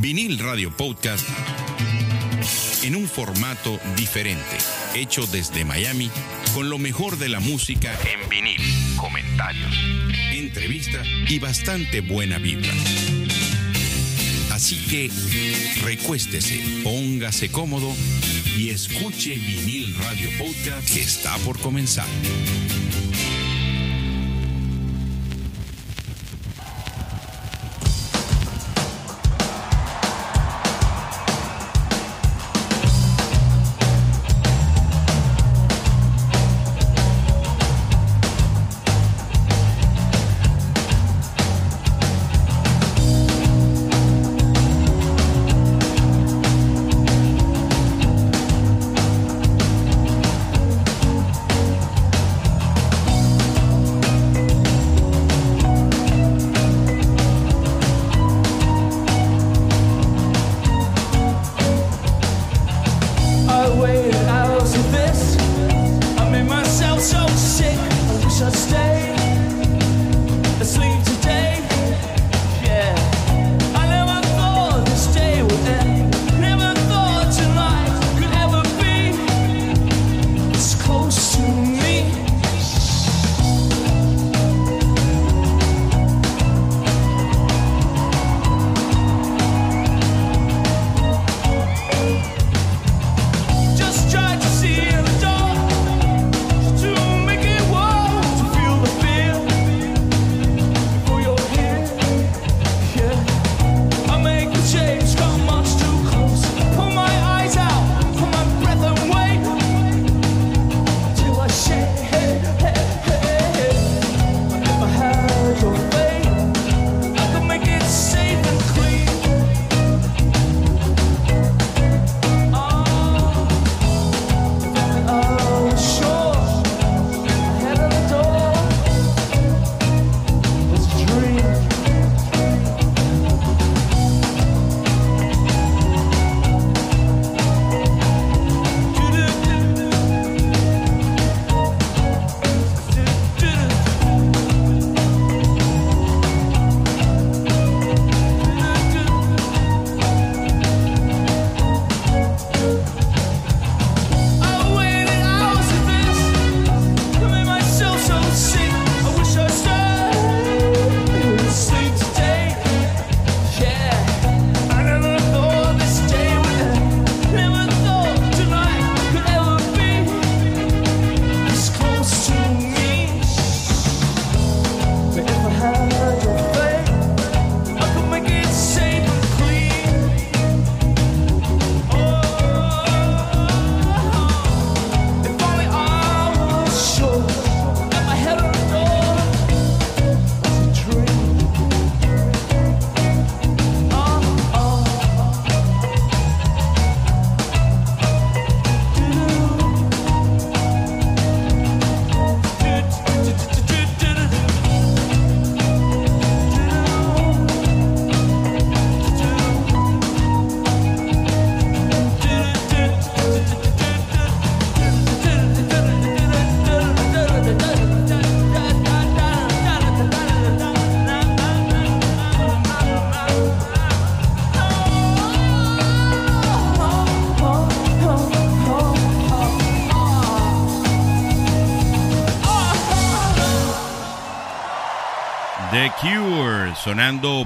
Vinil Radio Podcast en un formato diferente, hecho desde Miami con lo mejor de la música en vinil, comentarios, entrevistas y bastante buena vibra. Así que recuéstese, póngase cómodo y escuche Vinil Radio Podcast que está por comenzar.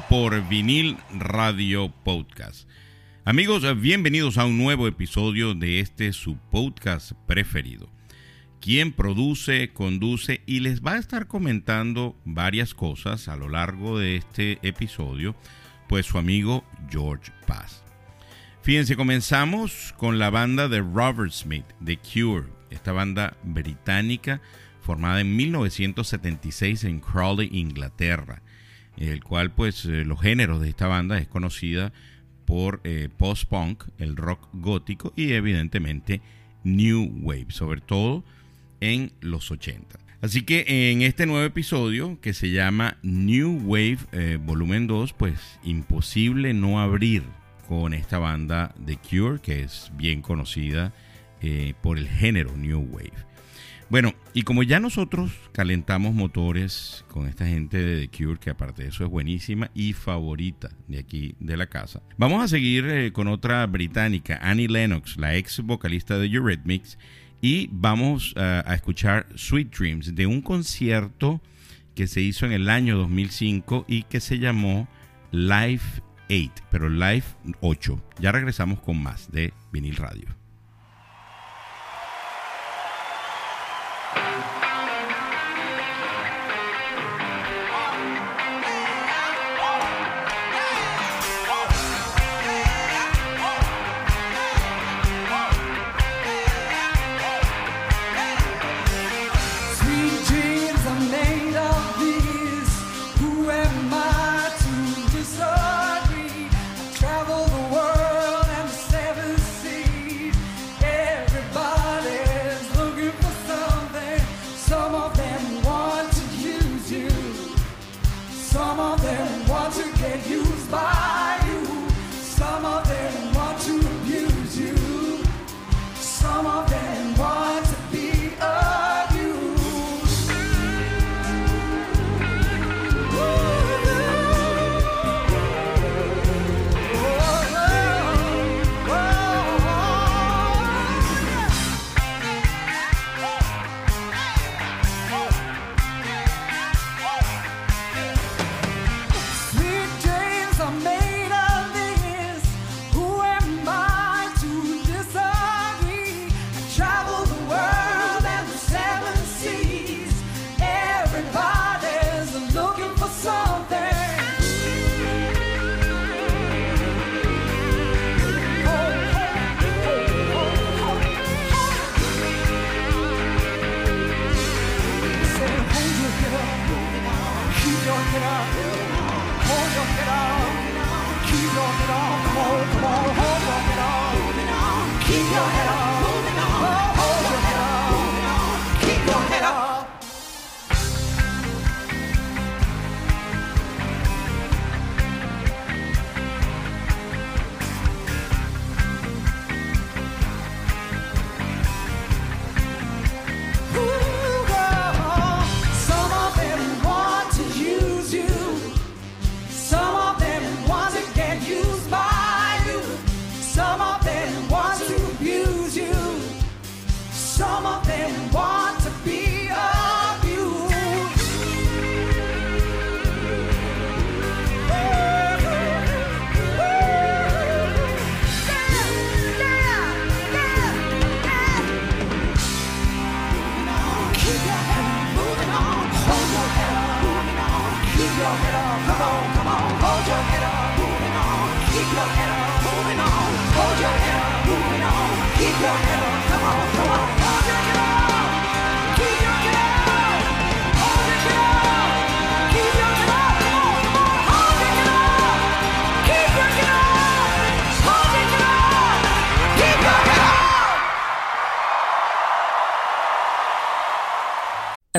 Por vinil radio podcast. Amigos, bienvenidos a un nuevo episodio de este su podcast preferido. Quien produce, conduce y les va a estar comentando varias cosas a lo largo de este episodio, pues su amigo George Paz. Fíjense, comenzamos con la banda de Robert Smith, The Cure, esta banda británica formada en 1976 en Crawley, Inglaterra el cual pues eh, los géneros de esta banda es conocida por eh, post-punk, el rock gótico y evidentemente new wave, sobre todo en los 80. Así que en este nuevo episodio que se llama New Wave eh, Volumen 2, pues imposible no abrir con esta banda The Cure, que es bien conocida por el género New Wave. Bueno, y como ya nosotros calentamos motores con esta gente de The Cure, que aparte de eso es buenísima y favorita de aquí de la casa, vamos a seguir eh, con otra británica, Annie Lennox, la ex vocalista de Eurythmics, y vamos eh, a escuchar Sweet Dreams de un concierto que se hizo en el año 2005 y que se llamó Live 8, pero Live 8. Ya regresamos con más de Vinil Radio.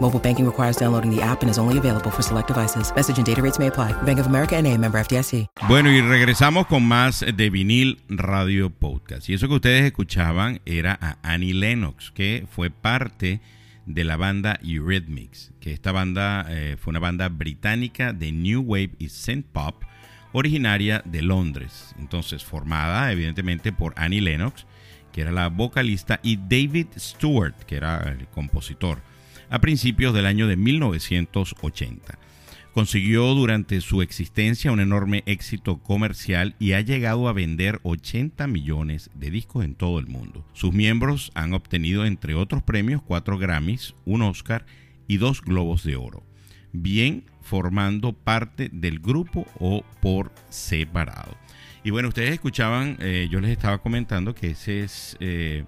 Mobile banking requires downloading the app and is only available for select devices. Message and data rates may apply. Bank of America NA, member FDIC. Bueno, y regresamos con más de vinil radio podcast. Y eso que ustedes escuchaban era a Annie Lennox, que fue parte de la banda Eurythmics, que esta banda eh, fue una banda británica de New Wave y Synth Pop, originaria de Londres. Entonces, formada evidentemente por Annie Lennox, que era la vocalista, y David Stewart, que era el compositor a principios del año de 1980. Consiguió durante su existencia un enorme éxito comercial y ha llegado a vender 80 millones de discos en todo el mundo. Sus miembros han obtenido, entre otros premios, cuatro Grammys, un Oscar y dos Globos de Oro, bien formando parte del grupo o por separado. Y bueno, ustedes escuchaban, eh, yo les estaba comentando que ese es... Eh,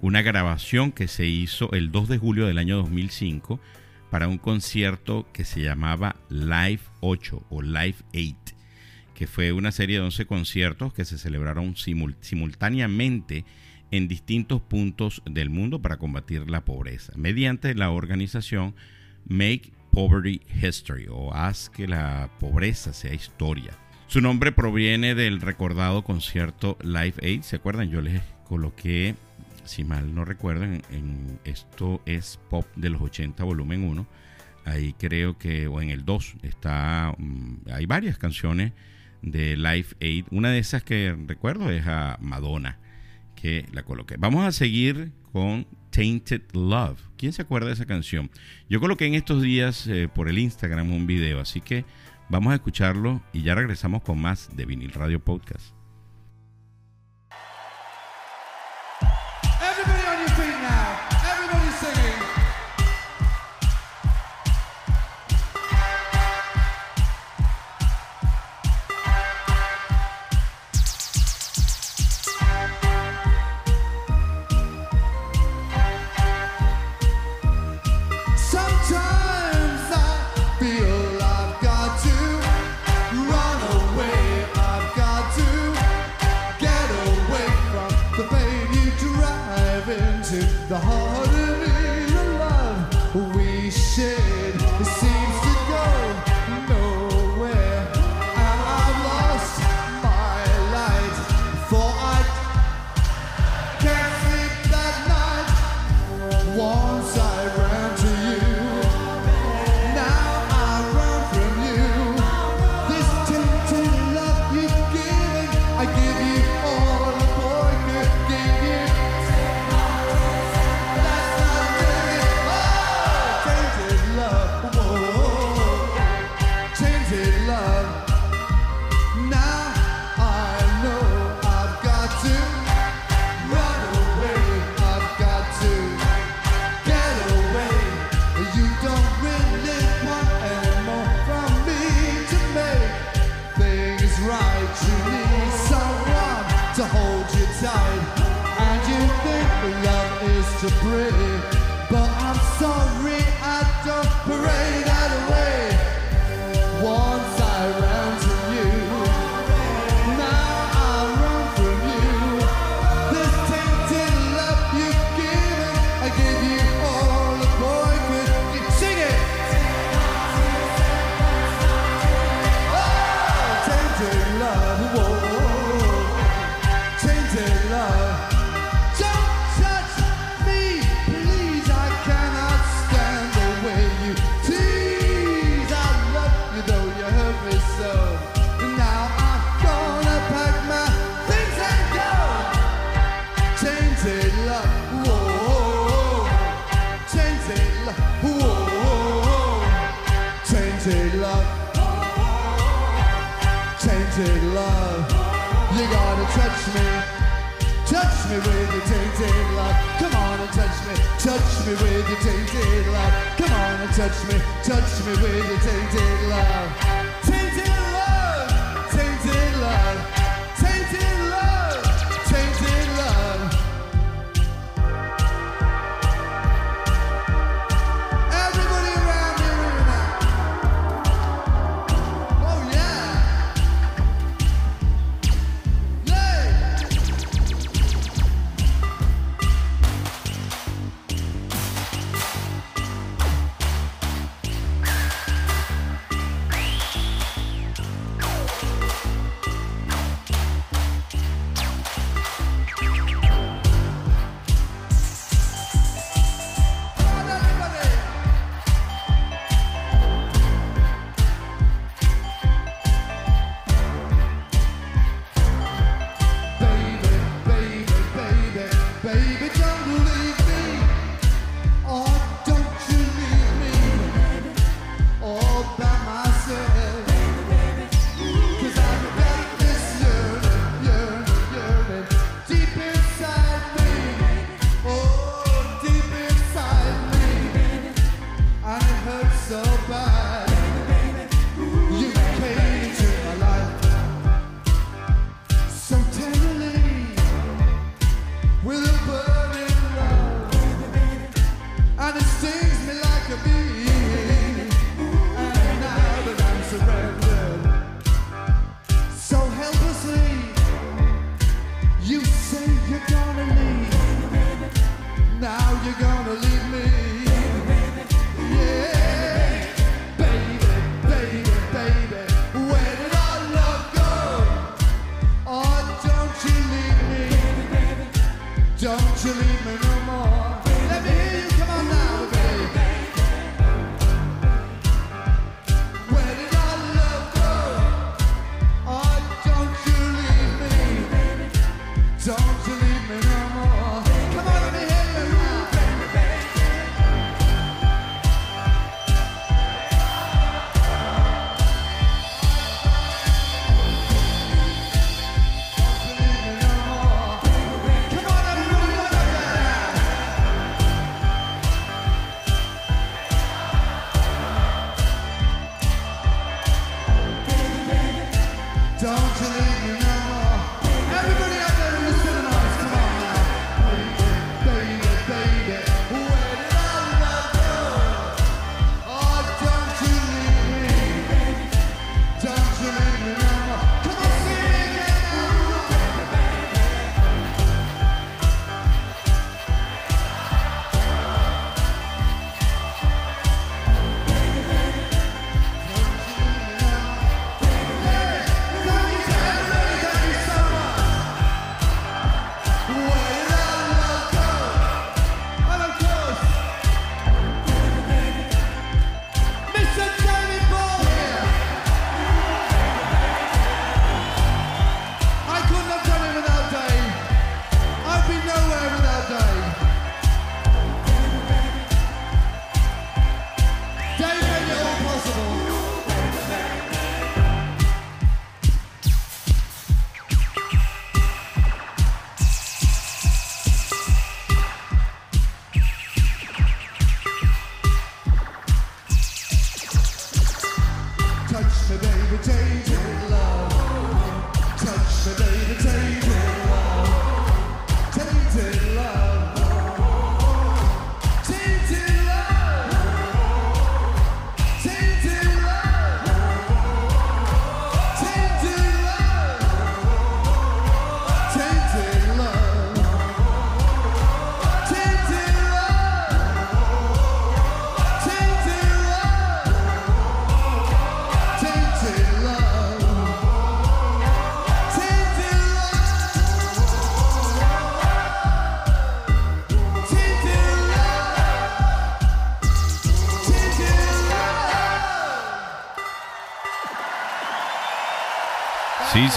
una grabación que se hizo el 2 de julio del año 2005 para un concierto que se llamaba Live 8 o Live 8, que fue una serie de 11 conciertos que se celebraron simultáneamente en distintos puntos del mundo para combatir la pobreza, mediante la organización Make Poverty History o Haz que la pobreza sea historia. Su nombre proviene del recordado concierto Live Aid. ¿Se acuerdan? Yo les coloqué, si mal no recuerdan, en, esto es Pop de los 80, volumen 1. Ahí creo que, o en el 2, está, mm, hay varias canciones de Live Aid. Una de esas que recuerdo es a Madonna que la coloqué. Vamos a seguir con Tainted Love. ¿Quién se acuerda de esa canción? Yo coloqué en estos días eh, por el Instagram un video, así que vamos a escucharlo y ya regresamos con más de Vinil Radio Podcast. the heart. touch me. Touch me with your tainted love. Come on and touch me. Touch me with your tainted love. Come on and touch me. Touch me with your tainted love.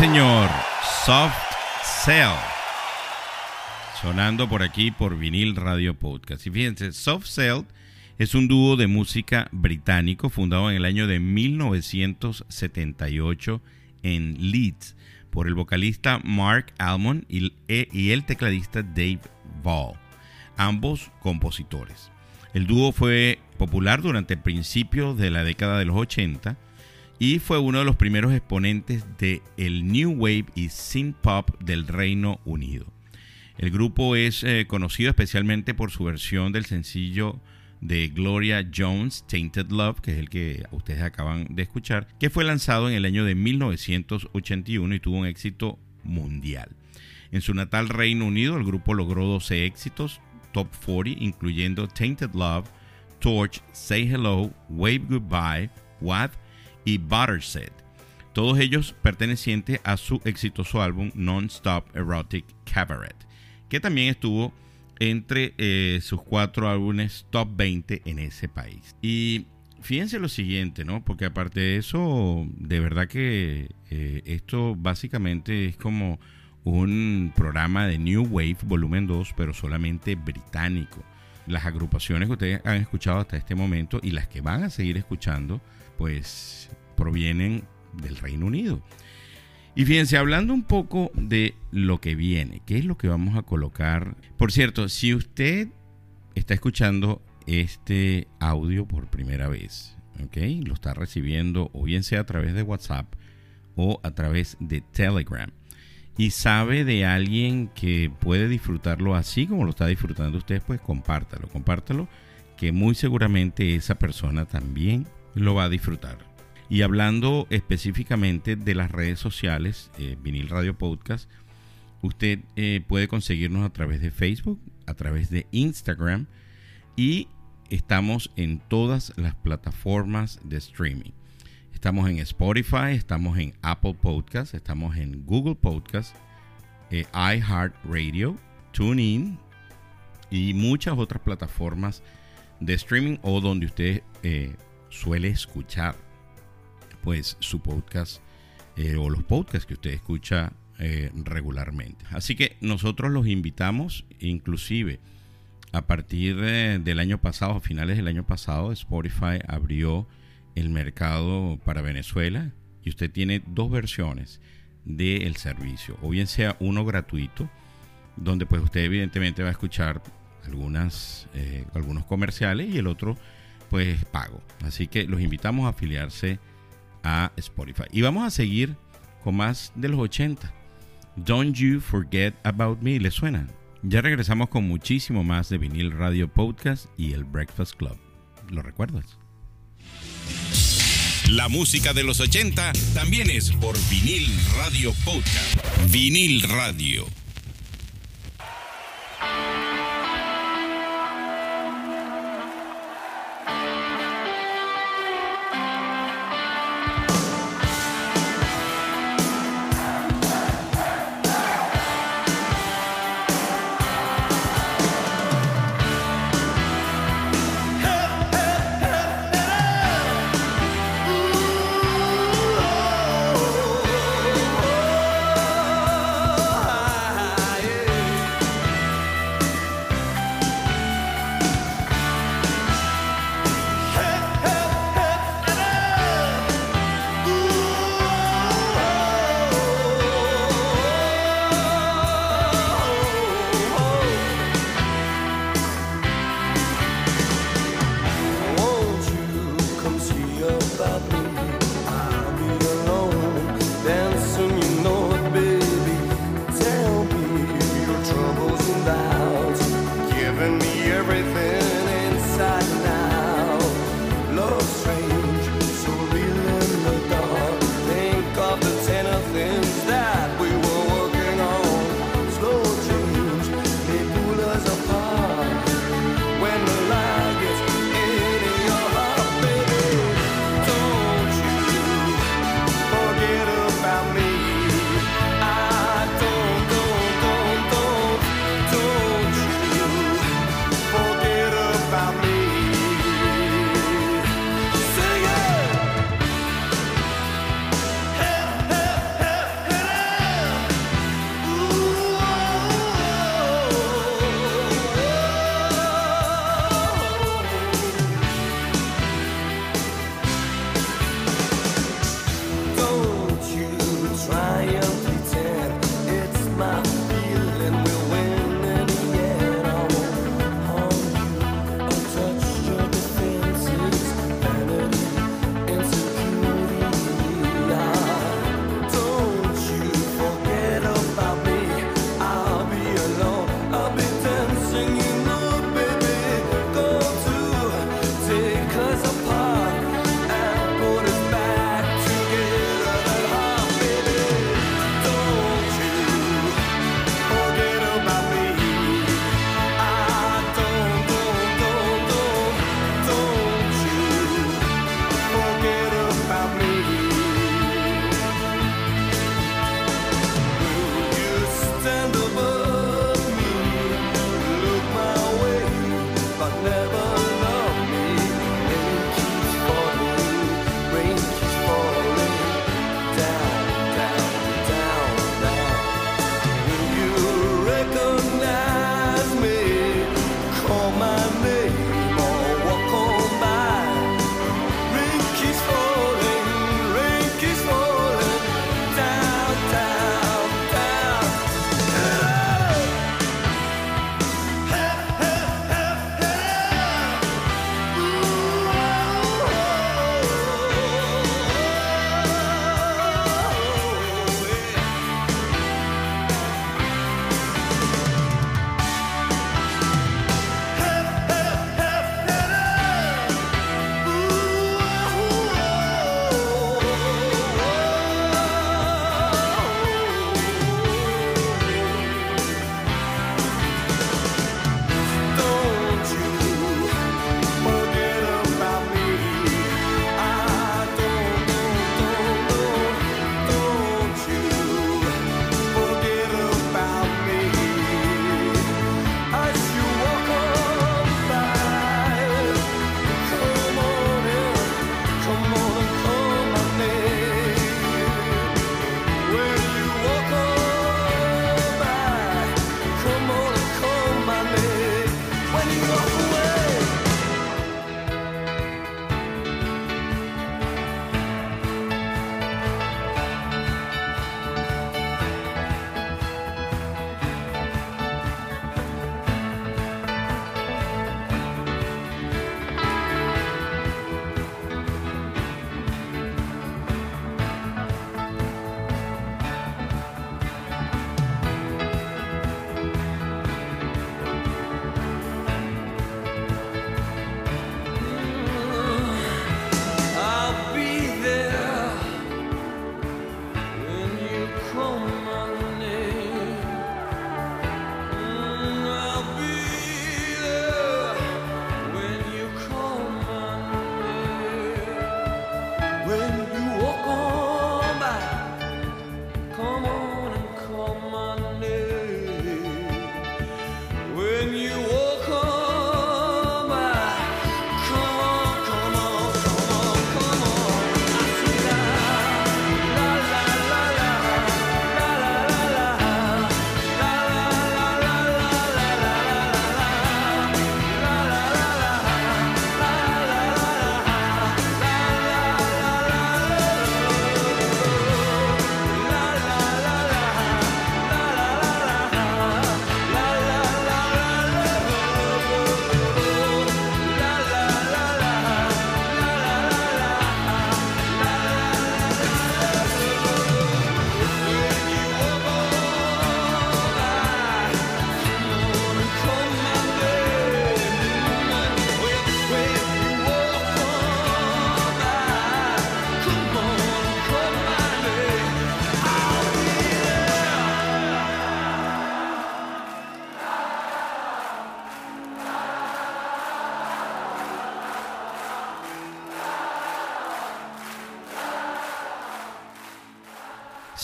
Señor. Soft Cell. Sonando por aquí por vinil radio podcast. Y fíjense, Soft Cell es un dúo de música británico fundado en el año de 1978 en Leeds por el vocalista Mark Almond y, el tecladista Dave Ball, ambos compositores. El dúo fue popular durante el principio de la década de los 80 y fue uno de los primeros exponentes del el New Wave y Synth Pop del Reino Unido. El grupo es eh, conocido especialmente por su versión del sencillo de Gloria Jones, Tainted Love, que es el que ustedes acaban de escuchar, que fue lanzado en el año de 1981 y tuvo un éxito mundial. En su natal Reino Unido, el grupo logró 12 éxitos, top 40, incluyendo Tainted Love, Torch, Say Hello, Wave Goodbye, What y Butterset, todos ellos pertenecientes a su exitoso álbum Non-Stop Erotic Cabaret, que también estuvo entre eh, sus cuatro álbumes top 20 en ese país. Y fíjense lo siguiente, ¿no? Porque aparte de eso, de verdad que eh, esto básicamente es como un programa de New Wave volumen 2, pero solamente británico. Las agrupaciones que ustedes han escuchado hasta este momento y las que van a seguir escuchando pues provienen del Reino Unido. Y fíjense, hablando un poco de lo que viene, ¿qué es lo que vamos a colocar? Por cierto, si usted está escuchando este audio por primera vez, ¿ok? Lo está recibiendo o bien sea a través de WhatsApp o a través de Telegram y sabe de alguien que puede disfrutarlo así como lo está disfrutando usted, pues compártalo, compártalo, que muy seguramente esa persona también lo va a disfrutar. Y hablando específicamente de las redes sociales, eh, Vinil Radio Podcast, usted eh, puede conseguirnos a través de Facebook, a través de Instagram y estamos en todas las plataformas de streaming. Estamos en Spotify, estamos en Apple Podcast, estamos en Google Podcast, eh, iHeartRadio, TuneIn y muchas otras plataformas de streaming o donde usted eh, suele escuchar pues su podcast eh, o los podcasts que usted escucha eh, regularmente. Así que nosotros los invitamos, inclusive a partir del año pasado, a finales del año pasado, Spotify abrió el mercado para Venezuela y usted tiene dos versiones del servicio, o bien sea uno gratuito, donde pues usted evidentemente va a escuchar algunas, eh, algunos comerciales y el otro pues pago. Así que los invitamos a afiliarse a Spotify. Y vamos a seguir con más de los 80. Don't You Forget About Me, ¿le suena? Ya regresamos con muchísimo más de Vinil Radio Podcast y el Breakfast Club. ¿Lo recuerdas? La música de los 80 también es por Vinil Radio Podcast. Vinil Radio. come on.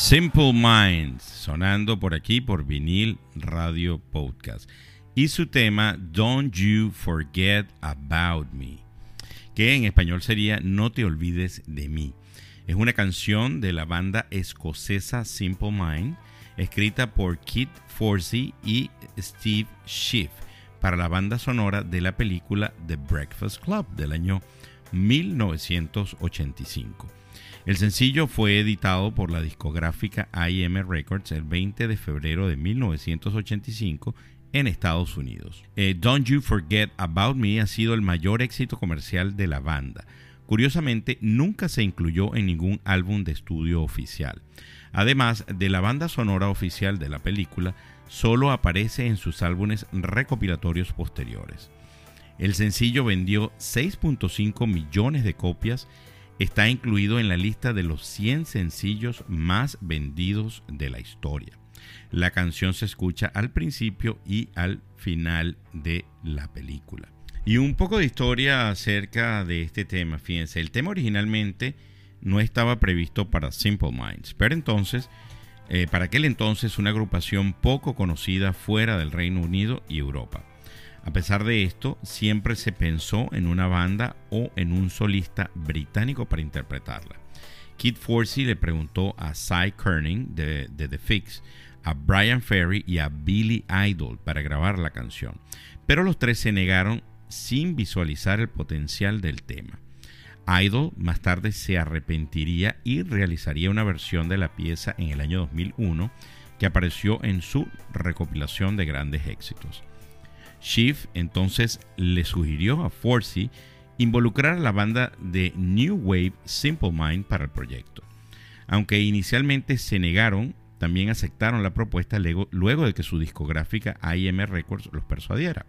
Simple Minds, sonando por aquí por vinil Radio Podcast. Y su tema Don't You Forget About Me, que en español sería No te olvides de mí. Es una canción de la banda escocesa Simple Mind, escrita por Kit Forsey y Steve Schiff para la banda sonora de la película The Breakfast Club del año 1985. El sencillo fue editado por la discográfica IM Records el 20 de febrero de 1985 en Estados Unidos. Eh, Don't You Forget About Me ha sido el mayor éxito comercial de la banda. Curiosamente, nunca se incluyó en ningún álbum de estudio oficial. Además de la banda sonora oficial de la película, solo aparece en sus álbumes recopilatorios posteriores. El sencillo vendió 6.5 millones de copias está incluido en la lista de los 100 sencillos más vendidos de la historia. La canción se escucha al principio y al final de la película. Y un poco de historia acerca de este tema. Fíjense, el tema originalmente no estaba previsto para Simple Minds, pero entonces, eh, para aquel entonces, una agrupación poco conocida fuera del Reino Unido y Europa. A pesar de esto, siempre se pensó en una banda o en un solista británico para interpretarla. Kid Forsey le preguntó a Cy Kerning de, The Fix, a Brian Ferry y a Billy Idol para grabar la canción, pero los tres se negaron sin visualizar el potencial del tema. Idol más tarde se arrepentiría y realizaría una versión de la pieza en el año 2001 que apareció en su recopilación de grandes éxitos. Schiff entonces le sugirió a Forsey involucrar a la banda de New Wave Simple Mind para el proyecto. Aunque inicialmente se negaron, también aceptaron la propuesta luego de que su discográfica IM Records los persuadiera.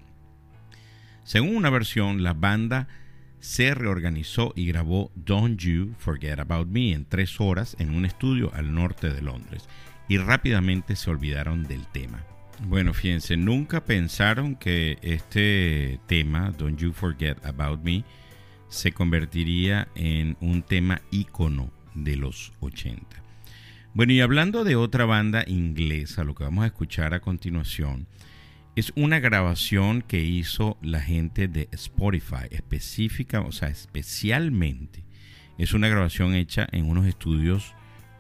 Según una versión, la banda se reorganizó y grabó Don't You Forget About Me en tres horas en un estudio al norte de Londres y rápidamente se olvidaron del tema. Bueno, fíjense, nunca pensaron que este tema, Don't You Forget About Me, se convertiría en un tema ícono de los 80. Bueno, y hablando de otra banda inglesa, lo que vamos a escuchar a continuación es una grabación que hizo la gente de Spotify, específica, o sea, especialmente. Es una grabación hecha en unos estudios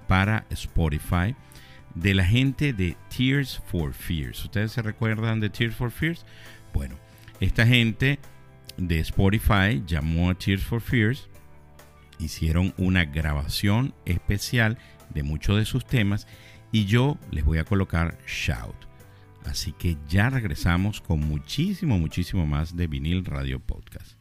para Spotify de la gente de Tears for Fears. ¿Ustedes se recuerdan de Tears for Fears? Bueno, esta gente de Spotify llamó a Tears for Fears, hicieron una grabación especial de muchos de sus temas y yo les voy a colocar Shout. Así que ya regresamos con muchísimo, muchísimo más de vinil Radio Podcast.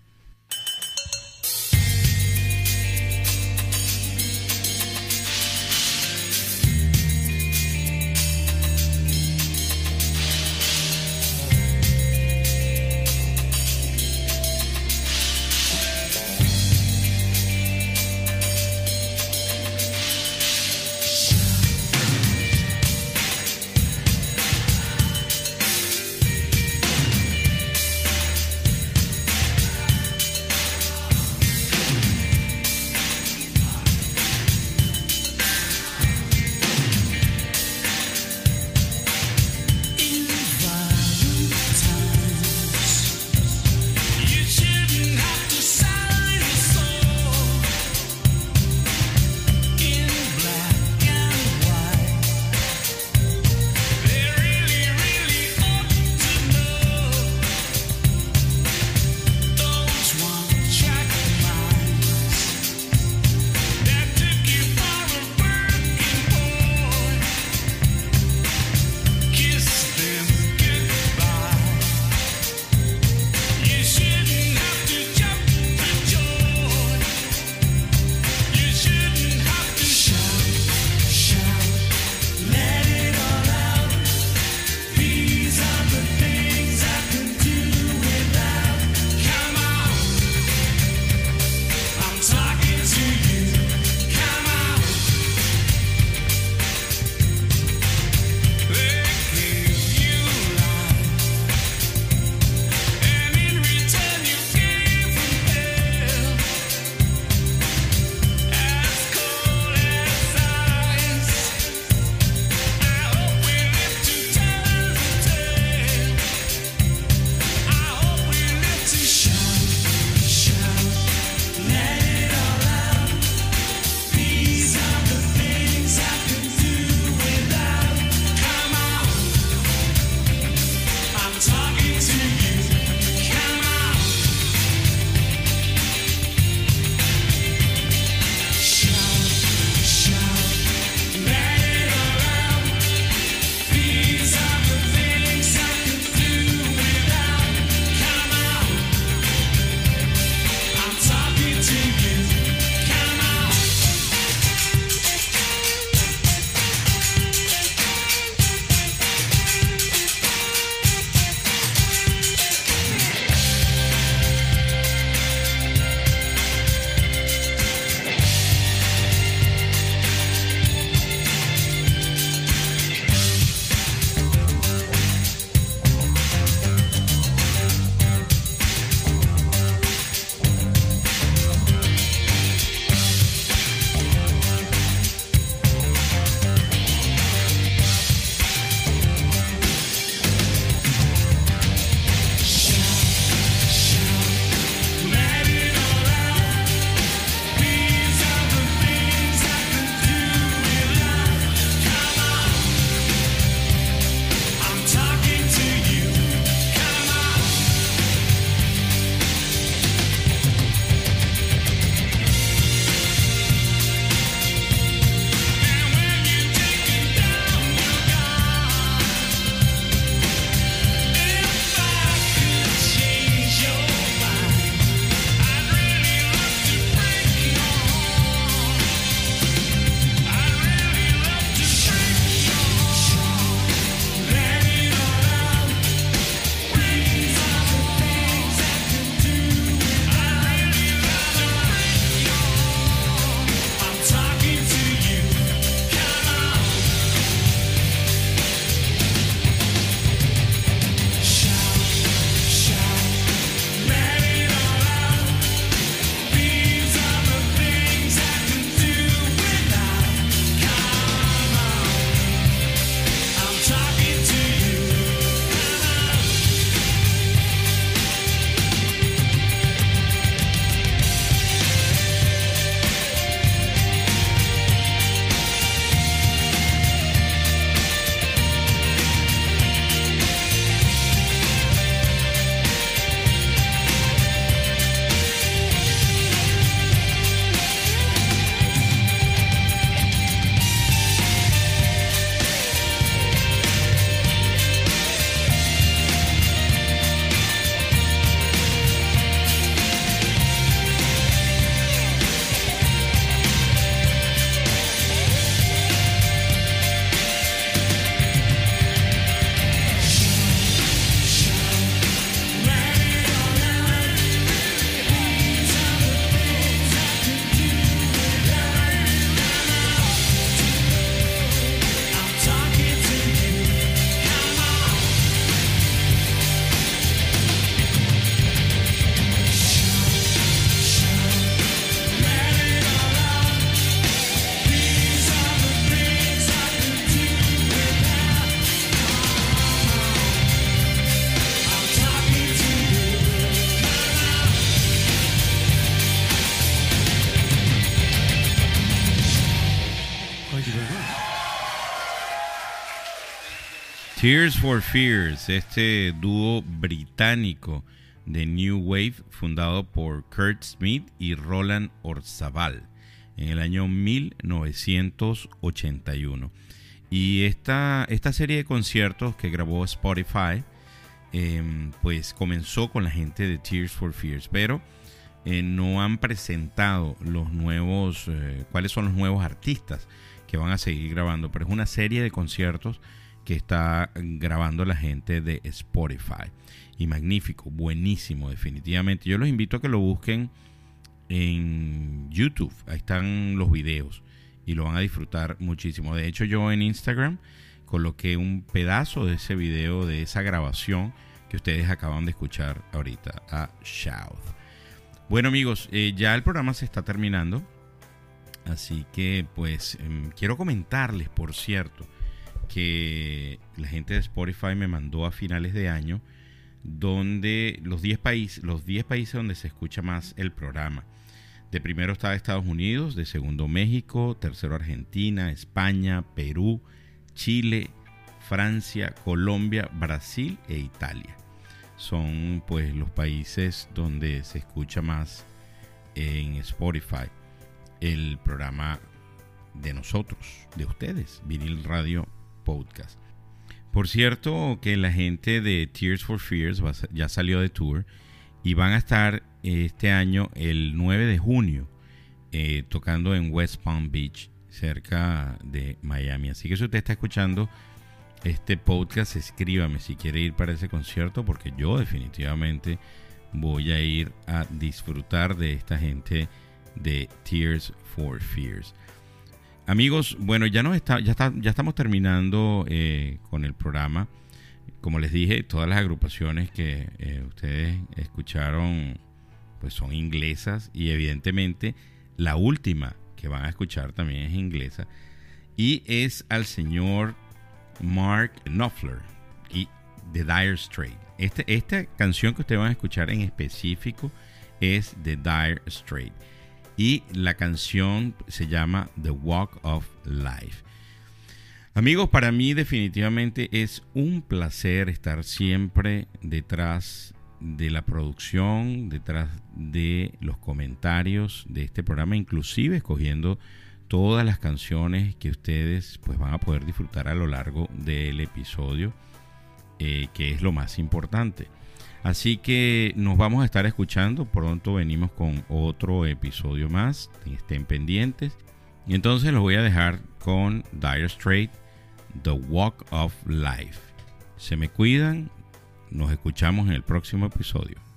Tears for Fears, este dúo británico de New Wave fundado por Kurt Smith y Roland Orzabal en el año 1981. Y esta, esta serie de conciertos que grabó Spotify, em, pues comenzó con la gente de Tears for Fears, pero eh, no han presentado los nuevos, eh, cuáles son los nuevos artistas que van a seguir grabando, pero es una serie de conciertos que está grabando la gente de Spotify. Y magnífico, buenísimo, definitivamente. Yo los invito a que lo busquen en YouTube. Ahí están los videos y lo van a disfrutar muchísimo. De hecho, yo en Instagram coloqué un pedazo de ese video, de esa grabación que ustedes acaban de escuchar ahorita a Shout. Bueno amigos, eh, ya el programa se está terminando. Así que pues em, quiero comentarles, por cierto, que la gente de Spotify me mandó a finales de año, donde los 10 países, los 10 países donde se escucha más el programa. De primero está Estados Unidos, de segundo México, tercero Argentina, España, Perú, Chile, Francia, Colombia, Brasil e Italia. Son pues los países donde se escucha más en Spotify el programa de nosotros, de ustedes, Vinil Radio podcast. Por cierto, que la gente de Tears for Fears ya salió de tour y van a estar este año, el 9 de junio, eh, tocando en West Palm Beach, cerca de Miami. Así que si usted está escuchando este podcast, escríbame si quiere ir para ese concierto, porque yo definitivamente voy a ir a disfrutar de esta gente de Tears for Fears. Amigos, bueno, ya, nos está, ya, está, ya estamos terminando eh, con el programa. Como les dije, todas las agrupaciones que eh, ustedes escucharon pues son inglesas y evidentemente la última que van a escuchar también es inglesa y es al señor Mark Knopfler y The Dire Straits. Este, esta canción que ustedes van a escuchar en específico es The Dire Straits y la canción se llama The Walk of Life. Amigos, para mí definitivamente es un placer estar siempre detrás de la producción, detrás de los comentarios de este programa, inclusive escogiendo todas las canciones que ustedes pues van a poder disfrutar a lo largo del episodio, eh, que es lo más importante. Así que nos vamos a estar escuchando. Pronto venimos con otro episodio más. Estén pendientes. Y entonces los voy a dejar con Dire Straight, The Walk of Life. Se me cuidan. Nos escuchamos en el próximo episodio.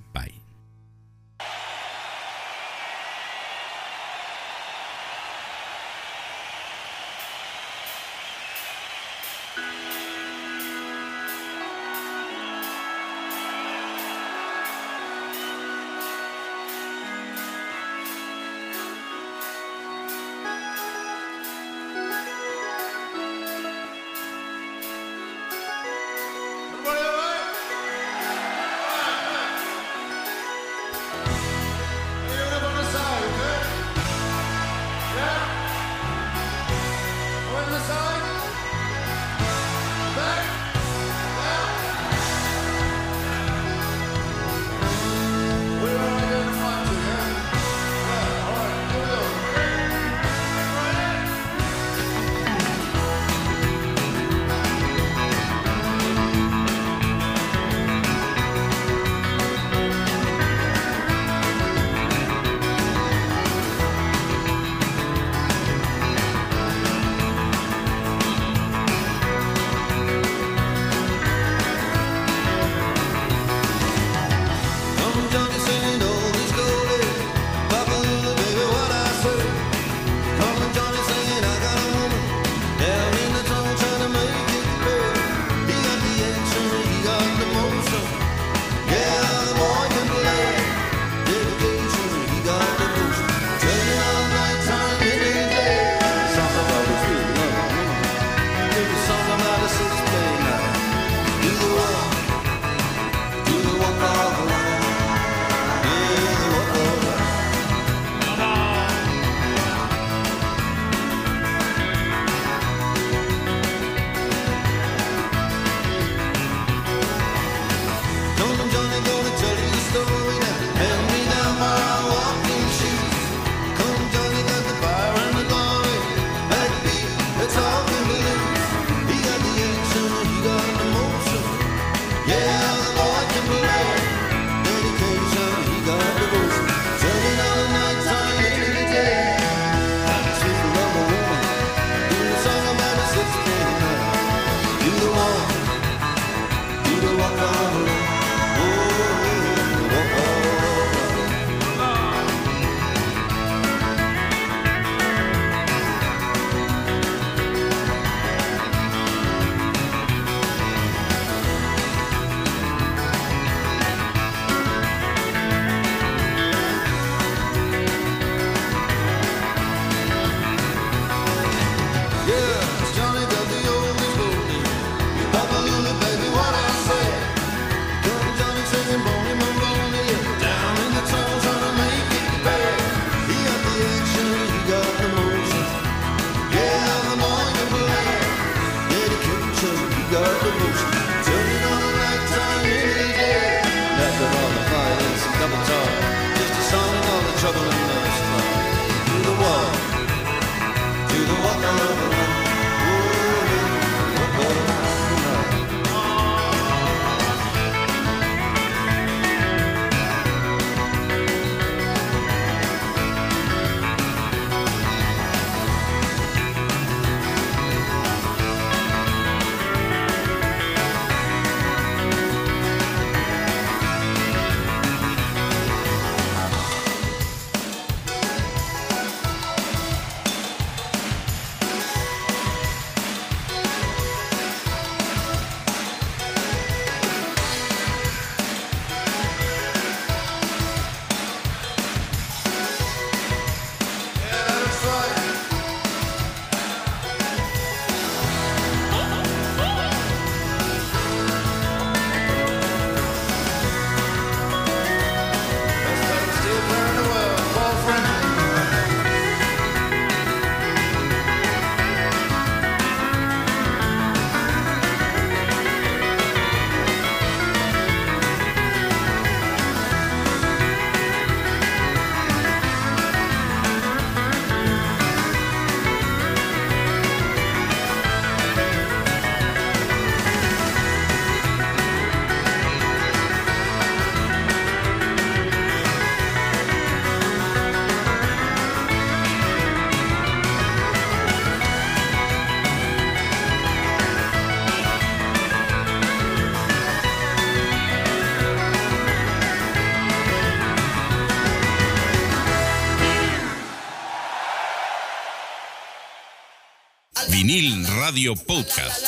Radio Podcast.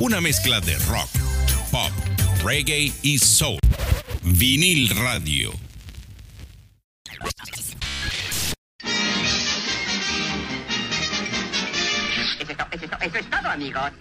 Una mezcla de rock, pop, reggae y soul. Vinil Radio. Eso es, todo, amigos.